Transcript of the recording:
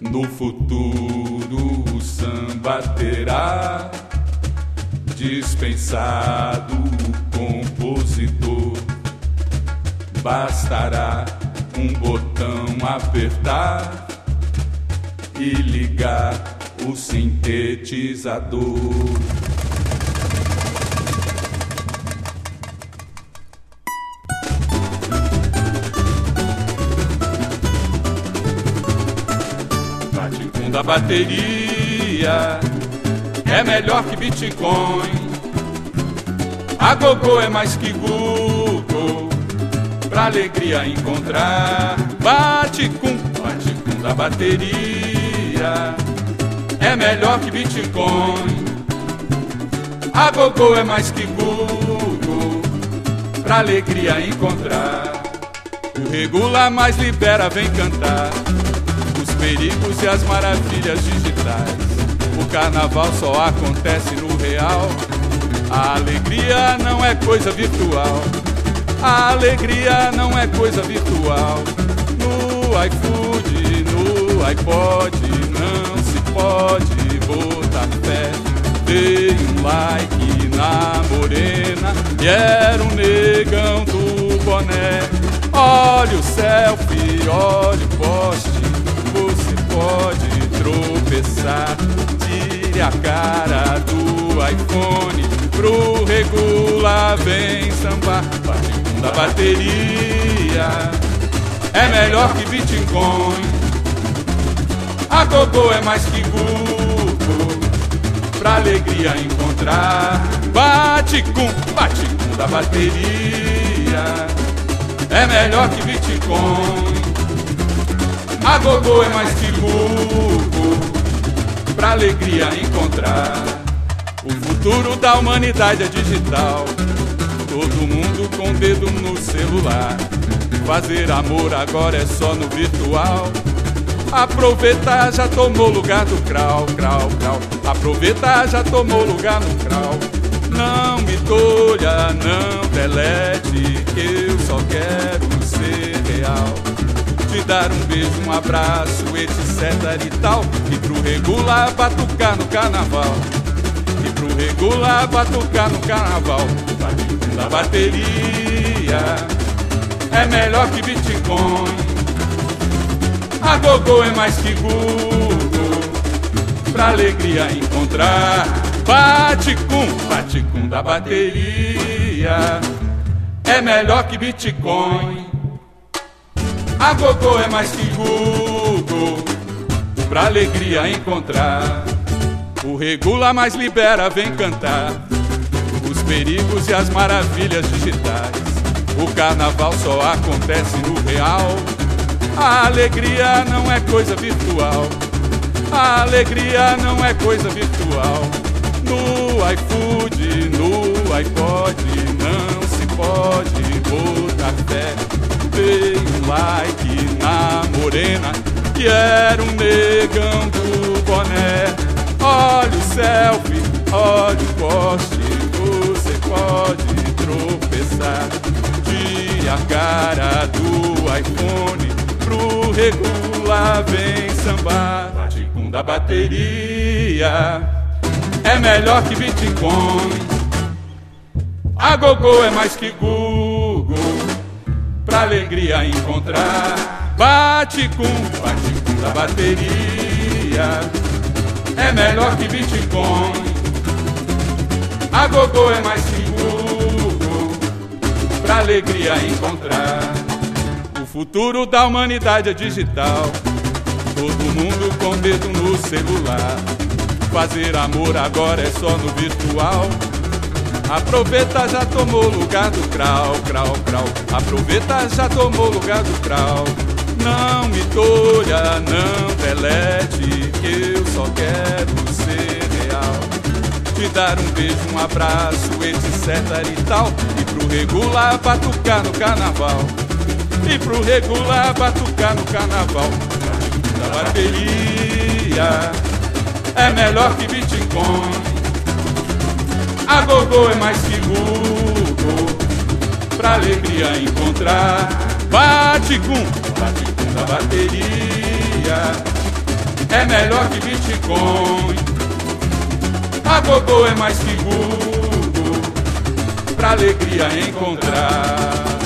No futuro o samba terá dispensado o compositor. Bastará um botão apertar e ligar o sintetizador. Da bateria é melhor que Bitcoin. A Gogô é mais que Google, pra alegria encontrar. Bate com, bate com da bateria, é melhor que Bitcoin. A Gogô é mais que Google, pra alegria encontrar. O regula mais libera, vem cantar perigos e as maravilhas digitais. O carnaval só acontece no real. A alegria não é coisa virtual. A alegria não é coisa virtual. No iFood, no iPod, não se pode botar fé. Dei um like na morena e era um negão do boné. Olha o selfie, olha tropeçar tire a cara do iPhone pro regula, vem sambar. Bate da bateria é melhor que Bitcoin. A Gogô é mais que Google, pra alegria encontrar. Bate com, bate com da bateria é melhor que Bitcoin. A Gogô é mais que Google pra alegria encontrar. O futuro da humanidade é digital. Todo mundo com dedo no celular. Fazer amor agora é só no virtual. Aproveitar já tomou lugar do crau, crau, crau. Aproveitar já tomou lugar no crau. Não me tolha, não delete, que eu só quero dar um beijo, um abraço, etc e tal. E pro regular batucar no carnaval. E pro regular batucar no carnaval. Bate da bateria é melhor que Bitcoin. A Gogô é mais que Google. Pra alegria encontrar. Bate com da bateria é melhor que Bitcoin. A Gogô é mais que Google, pra alegria encontrar. O regula mais libera, vem cantar. Os perigos e as maravilhas digitais. O carnaval só acontece no real. A alegria não é coisa virtual. A alegria não é coisa virtual. No iFood, no iPod, não se pode olha o poste, você pode tropeçar. Tire a cara do iPhone pro regula, vem sambar. Bate com da bateria é melhor que Bitcoin. A Gogô é mais que Google pra alegria encontrar. Bate com, bate com da bateria, é melhor que Bitcoin. A Gogô é mais seguro, pra alegria encontrar. O futuro da humanidade é digital, todo mundo com dedo no celular. Fazer amor agora é só no virtual. Aproveita, já tomou lugar do crau, crau, crau. Aproveita, já tomou lugar do crau. Não me tolha, não delete, que eu só quero ser. Te dar um beijo, um abraço, etc e tal. E pro regular batucar no carnaval. E pro regular batucar no carnaval. Da bateria é melhor que Bitcoin. A Gogô é mais Google, pra alegria encontrar. Bate com, bate da bateria, é melhor que Bitcoin. A Gogô é mais que pra alegria encontrar.